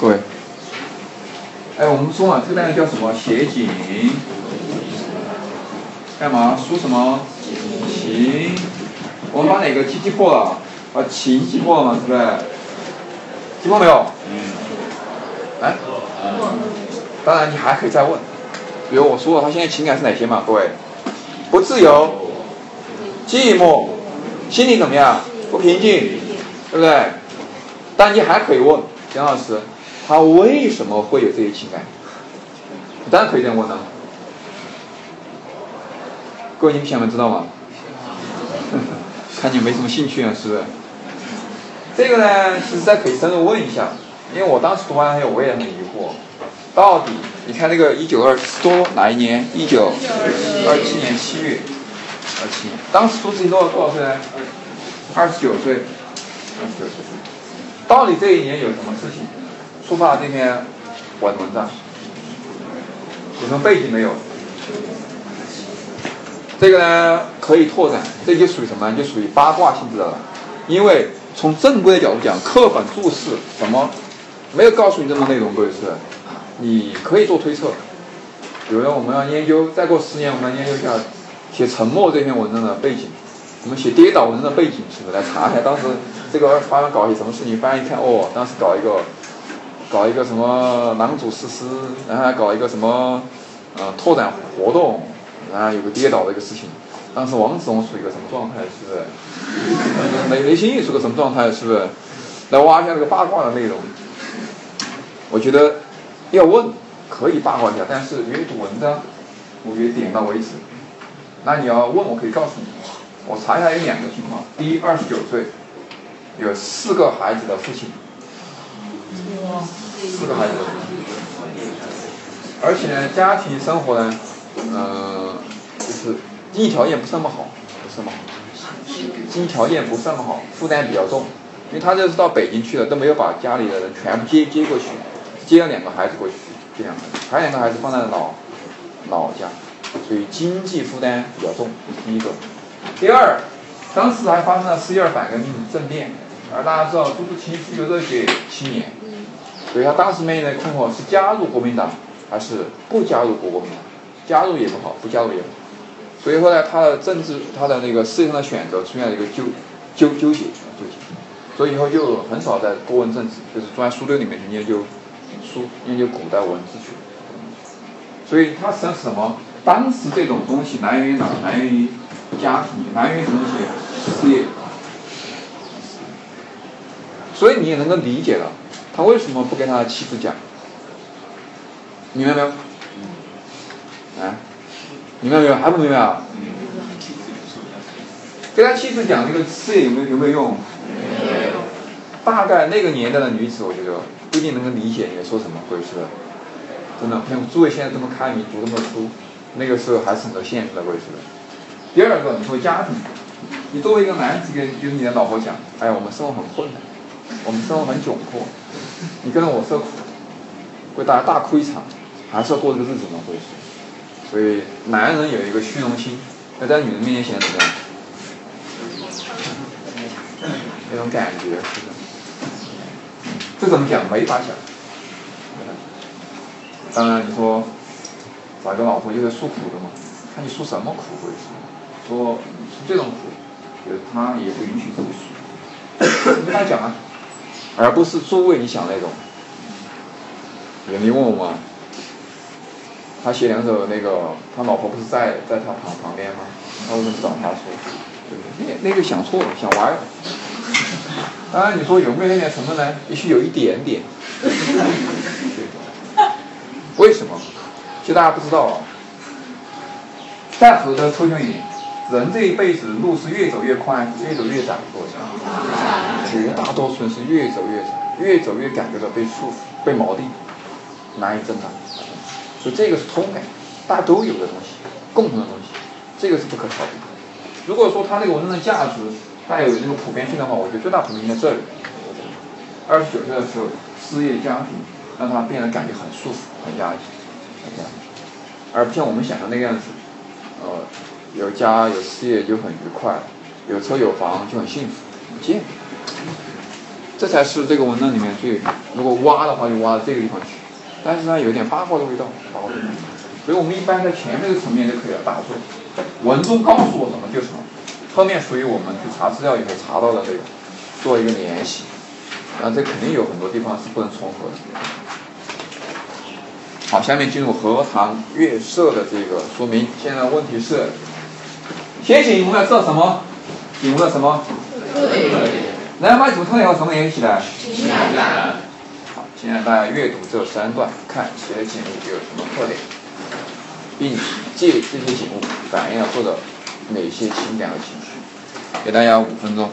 各位，哎，我们说嘛，这个单元叫什么？写景。干嘛？输什么？情。我们把哪个记记破了？把情记破了嘛，是不是？记破没有？嗯。哎。当然，你还可以再问。比如我说了，他现在情感是哪些嘛？各位，不自由，寂寞，心里怎么样？不平静，对不对？但你还可以问蒋老师，他为什么会有这些情感？当然可以这样问了。各位，你们想不知道吗？看你没什么兴趣啊，是不是？这个呢，其实再可以深入问一下，因为我当时读完以后，我也很疑惑，到底你看那个一九二多哪一年？一九二七年七月，二七，当时朱自清多少多少岁呢？二十九岁，二十九岁。到底这一年有什么事情触发了这篇文文章？有什么背景没有？这个呢可以拓展，这就属于什么？就属于八卦性质的了。因为从正规的角度讲，课本注释什么没有告诉你这么内容，各位是，你可以做推测。比如说我们要研究，再过十年我们要研究一下写《沉默》这篇文章的背景，我们写跌倒文章的背景，是不是来查一下当时这个发生搞些什么事情？发现一看，哦，当时搞一个搞一个什么狼主实施，然后还搞一个什么呃拓展活动。然后，有个跌倒的一个事情，当时王子龙处于一个什么状态？是不是？雷雷心义处个什么状态？是不是？来挖一下这个八卦的内容。我觉得要问可以八卦一下，但是阅读文章，我觉得点到为止。那你要问，我可以告诉你，我查一下有两个情况：第一，二十九岁，有四个孩子的父亲，四个孩子，而且呢，家庭生活呢。呃，就是经济条件不是那么好，不是那么好，经济条件不是那么好，负担比较重，因为他这是到北京去了，都没有把家里的人全部接接过去，接了两个孩子过去，这样的，还有两个孩子放在老老家，所以经济负担比较重，第一个。第二，当时还发生了四一二反革命政变，而大家知道朱自清是个热血青年，所以他当时面临的困惑是加入国民党还是不加入国民党。加入也不好，不加入也不好，所以后来他的政治，他的那个事业上的选择出现了一个纠纠纠结纠结，所以以后就很少在多问政治，就是钻书堆里面去研究书，研究古代文字去。所以他实际上是什么？当时这种东西来源于哪？来源于家庭，来源于什么东西？事业。所以你也能够理解了，他为什么不跟他的妻子讲？明白没有？啊，明白没有？还不明白啊？跟他妻子讲这个事有没有有没有用？大概那个年代的女子，我觉得不一定能够理解你在说什么，或者是真的像诸位现在这么开明，读这么多书，那个时候还是很多限制的，或者是。第二个，你说家庭，你作为一个男子跟就是你的老婆讲，哎，我们生活很困难，我们生活很窘迫，你跟着我受苦，为大家大哭一场，还是要过这个日子吗？或者是？所以，男人有一个虚荣心，要在女人面前显得怎么样？那种感觉。这怎么讲？没法讲。当然，你说找一个老婆就是诉苦的嘛？看你诉什么苦，或者是说这种苦，就是他也不允许自己诉。跟他讲啊，而不是诸位你想那种。你问我吗？他写两首那个，他老婆不是在在他旁旁边吗？他为什么找他说？那那个想错了，想歪了。当然你说有没有那点什么呢？也许有一点点。为什么？其实大家不知道啊。再回头抽象一点，人这一辈子路是越走越宽，越走越窄，过程。绝大多数人是越走越窄，越走越感觉到被束缚、被锚定，难以挣扎。所以这个是通感，大家都有的东西，共同的东西，这个是不可逃避。如果说他那个文章的价值带有那个普遍性的话，我觉得最大普遍性在这里。二十九岁的时候，事业家庭让他变得感觉很舒服、很压抑，很压抑，而不像我们想的那个样子，呃，有家有事业就很愉快，有车有房就很幸福，不见。这才是这个文章里面最，如果挖的话就挖到这个地方去，但是呢有点八卦的味道，八卦的味道，所以我们一般在前面的层面就可以了，打住，文中告诉我什么就什么，后面属于我们去查资料以后查到的这个，做一个联系，啊这肯定有很多地方是不能重合的。好，下面进入荷塘月色的这个说明，现在问题是，先引用了这什么？引用了什么？然后把主特点和什么联系起来？情感。好，现在大家阅读这三段，看写的景物有什么特点，并借这些景物反映了作者哪些情感和情绪。给大家五分钟。